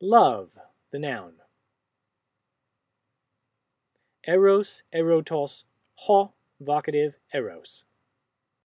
Love, the noun. Eros, erotos, ho, vocative, eros.